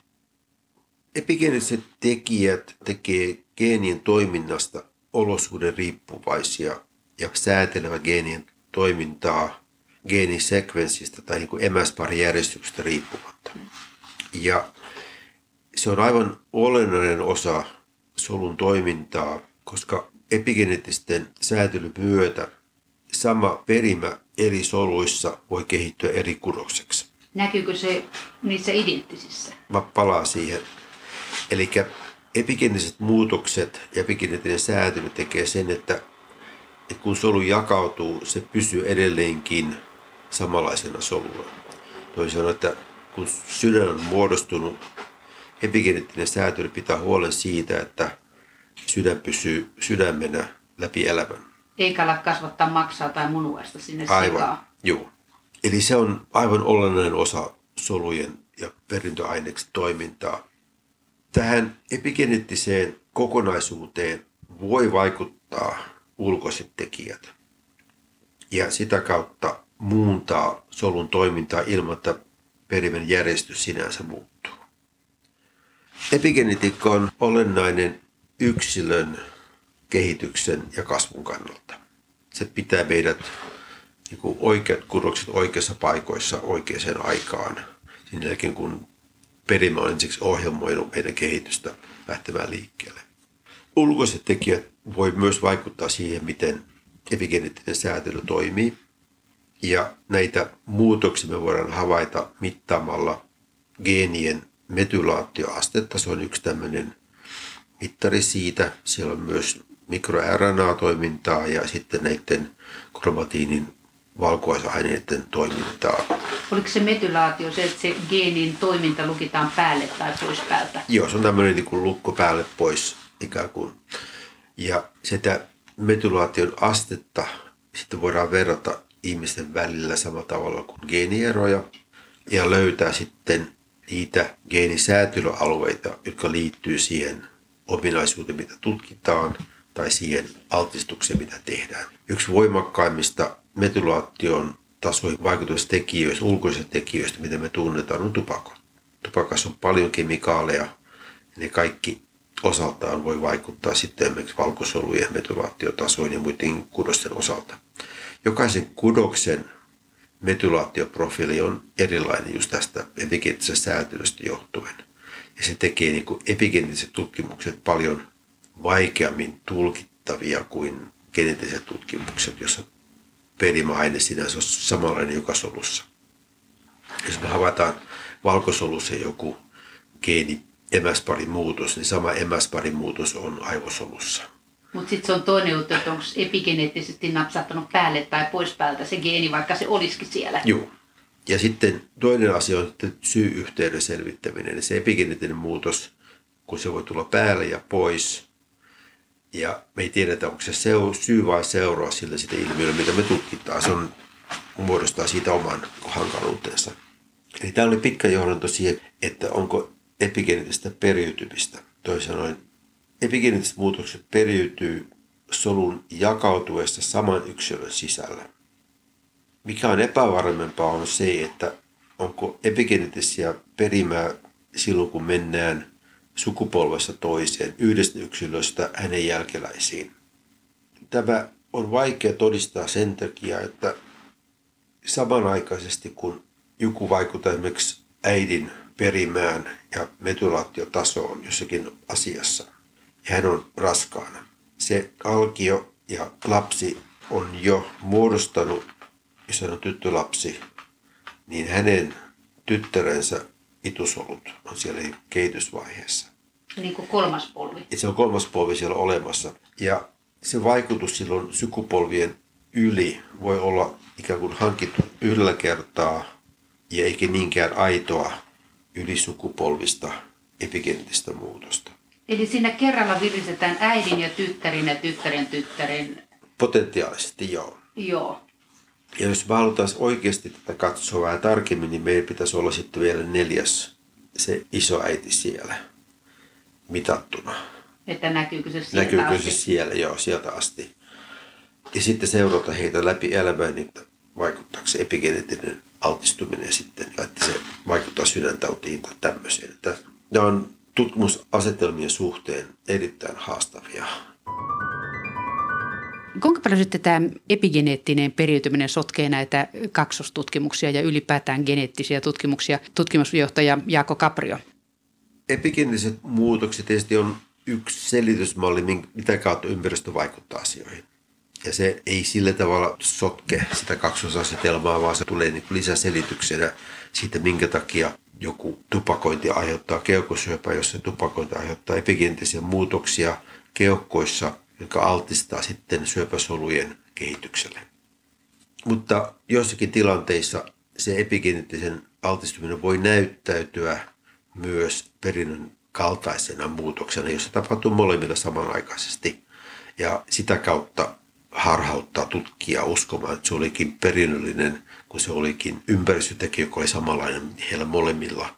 Epigeneettiset tekijät tekee geenien toiminnasta olosuuden riippuvaisia ja säätelevät geenien toimintaa geenisekvenssistä tai niin emäsparijärjestyksestä riippumatta. Ja se on aivan olennainen osa solun toimintaa, koska epigeneettisten säätelyn myötä sama perimä eri soluissa voi kehittyä eri kudokseksi. Näkyykö se niissä identtisissä? Mä palaan siihen. Eli epigeneettiset muutokset ja epigeneettinen säätely tekee sen, että, että kun solu jakautuu, se pysyy edelleenkin samanlaisena soluna. Toisin sanoen, että kun sydän on muodostunut, epigeneettinen säätely pitää huolen siitä, että sydän pysyy sydämenä läpi elämän. Eikä ala kasvattaa maksaa tai munuaista sinne Aivan, sikaa. joo. Eli se on aivan olennainen osa solujen ja perintöaineksen toimintaa. Tähän epigeneettiseen kokonaisuuteen voi vaikuttaa ulkoiset tekijät ja sitä kautta muuntaa solun toimintaa ilman, että perimen järjestys sinänsä muuttuu. Epigenetiikka on olennainen yksilön kehityksen ja kasvun kannalta. Se pitää meidät niin kuin oikeat kudokset oikeissa paikoissa oikeaan aikaan. Sen jälkeen kun perimä on ensiksi ohjelmoinut meidän kehitystä lähtemään liikkeelle. Ulkoiset tekijät voi myös vaikuttaa siihen, miten epigeneettinen säätely toimii. Ja näitä muutoksia me voidaan havaita mittaamalla geenien metylaatioastetta. Se on yksi tämmöinen mittari siitä. Siellä on myös mikroRNA-toimintaa ja sitten näiden kromatiinin valkuaisaineiden toimintaa. Oliko se metylaatio se, että se geenin toiminta lukitaan päälle tai pois päältä? Joo, se on tämmöinen niin kuin lukko päälle pois ikään kuin. Ja sitä metylaation astetta sitten voidaan verrata ihmisten välillä samalla tavalla kuin geenieroja ja löytää sitten niitä geenisäätelyalueita, jotka liittyy siihen ominaisuuteen, mitä tutkitaan, tai siihen altistukseen, mitä tehdään. Yksi voimakkaimmista metylaation tasoihin vaikutustekijöistä, ulkoisista tekijöistä, mitä me tunnetaan, on tupakka. Tupakassa on paljon kemikaaleja, ja ne kaikki osaltaan voi vaikuttaa sitten esimerkiksi valkosolujen metylaatiotasoihin ja muiden kudosten osalta. Jokaisen kudoksen metylaatioprofiili on erilainen just tästä epigeneettisestä säätelystä johtuen. Ja se tekee niin epigeneettiset tutkimukset paljon vaikeammin tulkittavia kuin geneettiset tutkimukset, jossa perimäaine sinänsä on samanlainen joka solussa. Jos me havaitaan valkosolussa joku geeni emäsparin muutos, niin sama emäsparin muutos on aivosolussa. Mutta sitten se on toinen juttu, että onko epigeneettisesti napsahtanut päälle tai pois päältä se geeni, vaikka se olisikin siellä. Joo. Ja sitten toinen asia on syy-yhteyden selvittäminen. Se epigeneettinen muutos, kun se voi tulla päälle ja pois, ja me ei tiedetä, onko se syy vai seuraa sillä sitä ilmiöllä, mitä me tutkitaan. Se on, muodostaa siitä oman hankaluutensa. Eli tämä oli pitkä johdanto siihen, että onko epigeneettistä periytymistä. Toisin sanoen, epigeneettiset muutokset periytyy solun jakautuessa saman yksilön sisällä. Mikä on epävarmempaa on se, että onko epigeneettisiä perimää silloin, kun mennään sukupolvesta toiseen, yhdestä yksilöstä hänen jälkeläisiin. Tämä on vaikea todistaa sen takia, että samanaikaisesti kun joku vaikuttaa esimerkiksi äidin perimään ja metylaatiotasoon jossakin asiassa, ja hän on raskaana, se alkio ja lapsi on jo muodostanut, jos hän on tyttölapsi, niin hänen tyttärensä itusolut on siellä kehitysvaiheessa. Niin kuin kolmas polvi. Et se on kolmas polvi siellä olemassa. Ja se vaikutus silloin sukupolvien yli voi olla ikään kuin hankittu yhdellä kertaa ja eikä niinkään aitoa ylisukupolvista epigeneettistä muutosta. Eli siinä kerralla viristetään äidin ja tyttärin ja tyttären tyttären. Potentiaalisesti joo. Joo. Ja jos me halutaan oikeasti tätä katsoa vähän tarkemmin, niin meidän pitäisi olla sitten vielä neljäs se isoäiti siellä mitattuna. Että näkyykö se sieltä Näkyykö asti? se siellä, joo, sieltä asti. Ja sitten seurata heitä läpi elämää, niin vaikuttaako se epigeneettinen altistuminen sitten, että se vaikuttaa sydäntautiin tai tämmöiseen. Että nämä on tutkimusasetelmien suhteen erittäin haastavia. Kuinka paljon sitten tämä epigeneettinen periytyminen sotkee näitä kaksostutkimuksia ja ylipäätään geneettisiä tutkimuksia? Tutkimusjohtaja Jaakko Kaprio. Epigeneettiset muutokset tietysti on yksi selitysmalli, mitä kautta ympäristö vaikuttaa asioihin. Ja se ei sillä tavalla sotke sitä kaksosasetelmaa, vaan se tulee niin lisäselityksenä siitä, minkä takia joku tupakointi aiheuttaa keuhkosyöpää, jos se tupakointi aiheuttaa epigeneettisiä muutoksia keuhkoissa, jotka altistaa sitten syöpäsolujen kehitykselle. Mutta joissakin tilanteissa se epigeneettisen altistuminen voi näyttäytyä myös perinnön kaltaisena muutoksena, jossa tapahtuu molemmilla samanaikaisesti. Ja sitä kautta harhauttaa tutkija uskomaan, että se olikin perinnöllinen, kun se olikin ympäristötekijä, joka oli samanlainen heillä molemmilla.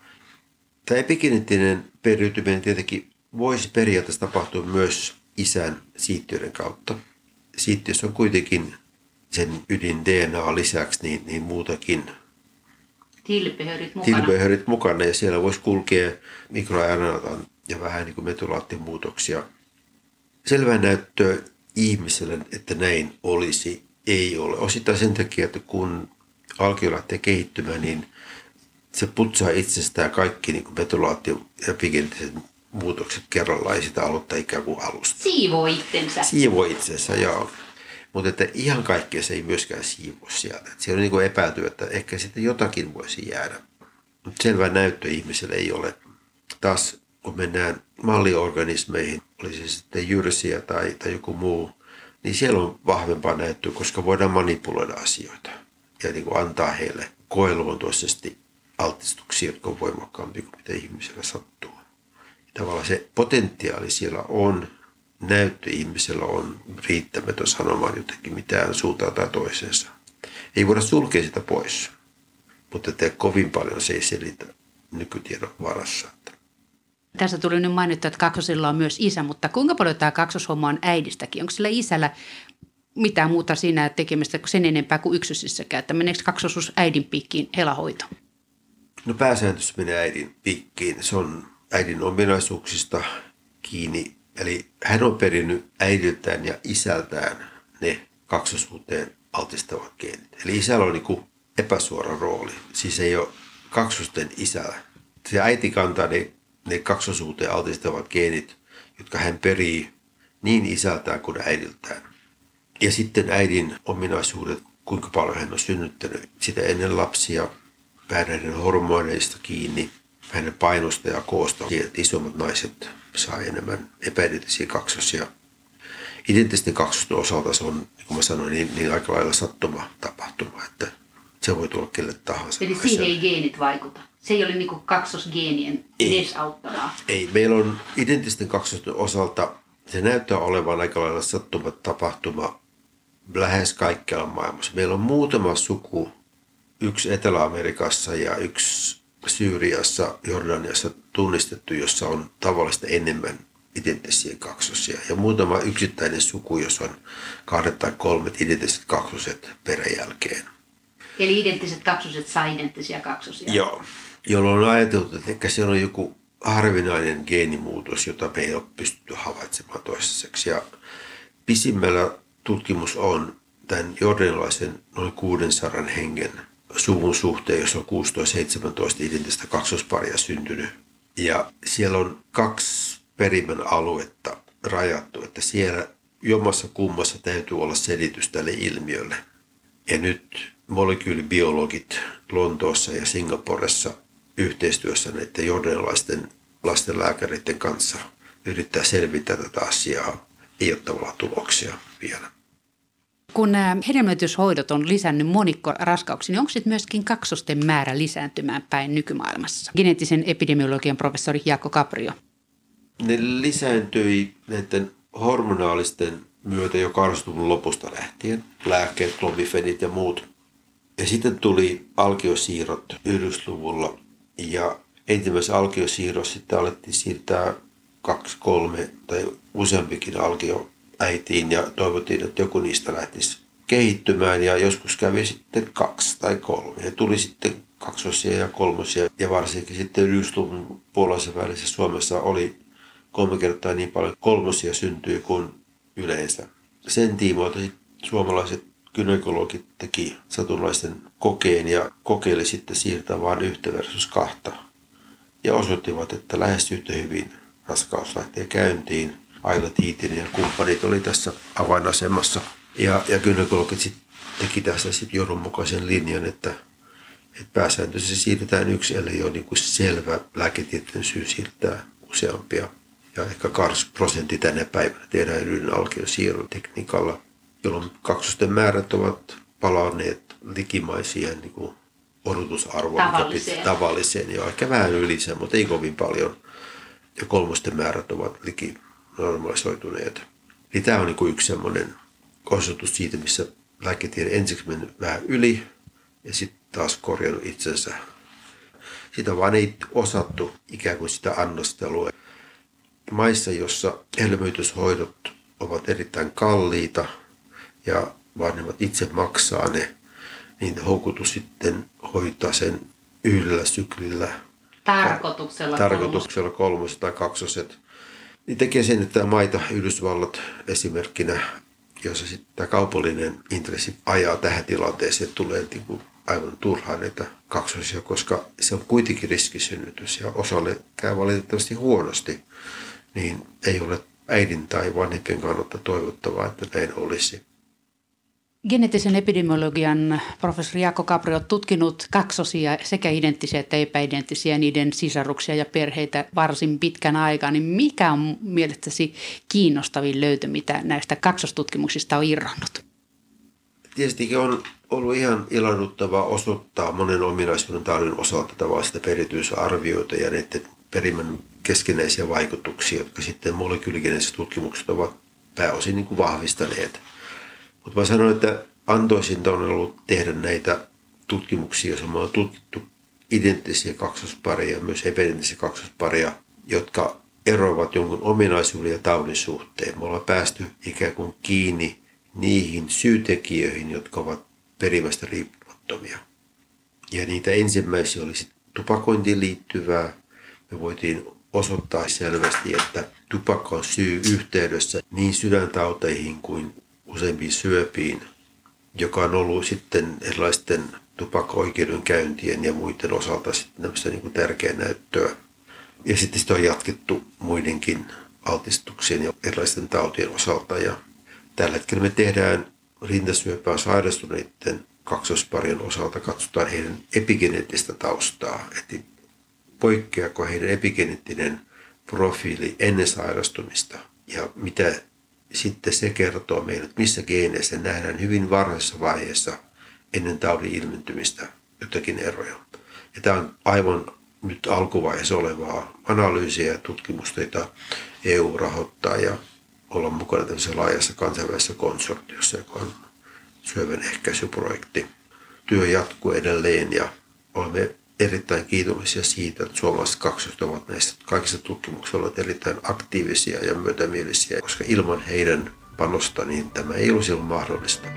Tämä epigeneettinen periytyminen tietenkin voisi periaatteessa tapahtua myös isän siittiöiden kautta. Siittiössä on kuitenkin sen ydin DNA lisäksi niin, niin muutakin Tilpehörit mukana. tilpehörit mukana ja siellä voisi kulkea mikroRNAta ja vähän niin kuin metulaattimuutoksia. Selvää näyttöä ihmiselle, että näin olisi, ei ole. Osittain sen takia, että kun alkio lähtee kehittymään, niin se putsaa itsestään kaikki niin kuin metulaatti- ja epigeneettiset muutokset kerrallaan ja sitä aloittaa ikään kuin alusta. Siivoo itsensä. Siivoo itsensä, joo. Mutta että ihan kaikkea se ei myöskään siivo sieltä. Et siellä on niin epäilty, että ehkä sitten jotakin voisi jäädä. Mutta selvä näyttö ihmiselle ei ole. Taas kun mennään malliorganismeihin, oli se sitten jyrsiä tai, tai joku muu, niin siellä on vahvempaa näyttöä, koska voidaan manipuloida asioita ja niin kuin antaa heille koeluontoisesti altistuksia, jotka on voimakkaampia kuin mitä ihmisellä sattuu. Tavallaan se potentiaali siellä on, näyttö ihmisellä on riittämätön sanomaan jotenkin mitään suuntaan tai toiseensa. Ei voida sulkea sitä pois, mutta että kovin paljon se ei selitä nykytiedon varassa. Tässä tuli nyt mainittu, että kaksosilla on myös isä, mutta kuinka paljon tämä kaksoshomma on äidistäkin? Onko sillä isällä mitään muuta siinä tekemistä kuin sen enempää kuin yksysissäkään? Että meneekö kaksosuus äidin piikkiin helahoito? No pääsääntöisesti menee äidin piikkiin. Se on äidin ominaisuuksista kiinni. Eli hän on perinnyt äidiltään ja isältään ne kaksosuuteen altistavat geenit. Eli isällä on niin kuin epäsuora rooli. Siis ei ole kaksosten isällä. Se äiti kantaa ne, ne kaksosuuteen altistavat geenit, jotka hän perii niin isältään kuin äidiltään. Ja sitten äidin ominaisuudet, kuinka paljon hän on synnyttänyt sitä ennen lapsia, näiden hormoneista kiinni, hänen painosta ja koosta. Että isommat naiset saa enemmän epäidenttisiä kaksosia. Identtisten kaksosten osalta se on, niin kuin mä sanoin, niin, niin aika lailla sattuma tapahtuma, että se voi tulla kelle tahansa. Eli siihen ei geenit vaikuta. Se ei ole niin kaksosgeenien Ei. edesauttavaa. Ei, meillä on identtisten kaksosten osalta, se näyttää olevan aika lailla sattuma tapahtuma lähes kaikkialla maailmassa. Meillä on muutama suku, yksi Etelä-Amerikassa ja yksi Syyriassa, Jordaniassa tunnistettu, jossa on tavallista enemmän identtisiä kaksosia. Ja muutama yksittäinen suku, jossa on kahdet tai kolmet identtiset kaksoset peräjälkeen. Eli identtiset kaksoset saa identtisiä kaksosia. Joo. Jolloin on ajateltu, että ehkä siellä on joku harvinainen geenimuutos, jota me ei ole pystytty havaitsemaan toistaiseksi. Ja pisimmällä tutkimus on tämän jordanilaisen noin 600 hengen suvun suhteen, jossa on 16-17 identtistä kaksosparia syntynyt. Ja siellä on kaksi perimän aluetta rajattu, että siellä jommassa kummassa täytyy olla selitys tälle ilmiölle. Ja nyt molekyylibiologit Lontoossa ja Singaporessa yhteistyössä näiden jordanilaisten lastenlääkäreiden kanssa yrittää selvittää tätä asiaa. Ei ole tavallaan tuloksia vielä. Kun nämä hedelmöityshoidot on lisännyt monikkoraskauksia, niin onko sitten myöskin kaksosten määrä lisääntymään päin nykymaailmassa? Geneettisen epidemiologian professori Jaakko Caprio. Ne lisääntyi näiden hormonaalisten myötä jo 80-luvun lopusta lähtien. Lääkkeet, klomifenit ja muut. Ja sitten tuli alkiosiirrot 90-luvulla ja ensimmäisessä alkiosiirrossa sitten alettiin siirtää kaksi, kolme tai useampikin alkio äitiin ja toivottiin, että joku niistä lähtisi kehittymään ja joskus kävi sitten kaksi tai kolme. Ja tuli sitten kaksosia ja kolmosia ja varsinkin sitten 90-luvun puolessa välissä Suomessa oli kolme kertaa niin paljon kolmosia syntyi kuin yleensä. Sen tiimoilta suomalaiset gynekologit teki satunnaisten kokeen ja kokeili sitten siirtää vain yhtä versus kahta. Ja osoittivat, että lähes yhtä hyvin raskaus lähtee käyntiin. Aila Tiitinen ja kumppanit oli tässä avainasemassa. Ja, ja gynekologit sitten teki tässä sitten johdonmukaisen linjan, että, että pääsääntöisesti siirretään yksi, ellei ole niin kuin selvä lääketieteen syy siirtää useampia. Ja ehkä 80 prosenttia tänä päivänä tehdään yhden alkion siirron tekniikalla, jolloin kaksosten määrät ovat palanneet likimaisia niin kuin odotusarvoon, tavalliseen. tavalliseen ja ehkä vähän yli sen, mutta ei kovin paljon. Ja kolmosten määrät ovat liki normalisoituneet. Niin tämä on niin kuin yksi semmoinen osoitus siitä, missä lääketiede ensiksi mennyt vähän yli ja sitten taas korjannut itsensä. Sitä vaan ei osattu ikään kuin sitä annostelua. Maissa, jossa helmyytyshoidot ovat erittäin kalliita ja vanhemmat itse maksaa ne, niin houkutus sitten hoitaa sen yhdellä syklillä. Tarkoituksella. Tarkoituksella kolmoset tai kaksoset. Niin tekee sen, että maita, Yhdysvallat esimerkkinä, jossa sitten tämä kaupallinen intressi ajaa tähän tilanteeseen, tulee niin kuin aivan turhaan näitä kaksosia, koska se on kuitenkin riskisynnytys ja osalle käy valitettavasti huonosti, niin ei ole äidin tai vanhempien kannalta toivottavaa, että näin olisi. Geneettisen epidemiologian professori Jaakko Capri on tutkinut kaksosia, sekä identtisiä että epäidenttisiä, niiden sisaruksia ja perheitä varsin pitkän aikaa. Niin mikä on mielestäsi kiinnostavin löytö, mitä näistä kaksostutkimuksista on irronnut? Tietysti on ollut ihan ilahduttavaa osoittaa monen ominaisuuden taudin osalta tavallista perityysarvioita ja näiden perimän keskinäisiä vaikutuksia, jotka sitten molekyyligeneettiset tutkimukset ovat pääosin niin kuin vahvistaneet. Mutta mä sanoin, että antoisinta on ollut tehdä näitä tutkimuksia, joissa on tutkittu identtisiä kaksospareja, myös epäidenttisiä kaksospareja, jotka eroavat jonkun ominaisuuden ja taudin suhteen. Me ollaan päästy ikään kuin kiinni niihin syytekijöihin, jotka ovat perimästä riippumattomia. Ja niitä ensimmäisiä oli tupakointiin liittyvää. Me voitiin osoittaa selvästi, että tupakka on syy yhteydessä niin sydäntauteihin kuin useimpiin syöpiin, joka on ollut sitten erilaisten tupakka-oikeudenkäyntien ja muiden osalta sitten niin kuin tärkeä näyttöä. Ja sitten sitä on jatkettu muidenkin altistuksien ja erilaisten tautien osalta. Ja tällä hetkellä me tehdään rintasyöpää sairastuneiden kaksosparien osalta, katsotaan heidän epigeneettistä taustaa, että poikkeako heidän epigeneettinen profiili ennen sairastumista ja mitä sitten se kertoo meille, että missä geeneissä nähdään hyvin varhaisessa vaiheessa ennen taudin ilmentymistä jotakin eroja. Ja tämä on aivan nyt alkuvaiheessa olevaa analyysiä ja tutkimusta, jota EU rahoittaa ja olla mukana tämmöisessä laajassa kansainvälisessä konsortiossa, joka on syövän ehkäisyprojekti. Työ jatkuu edelleen ja olemme erittäin kiitollisia siitä, että suomalaiset kaksoset ovat näistä kaikista tutkimuksista olleet erittäin aktiivisia ja myötämielisiä, koska ilman heidän panosta niin tämä ei olisi ollut mahdollista.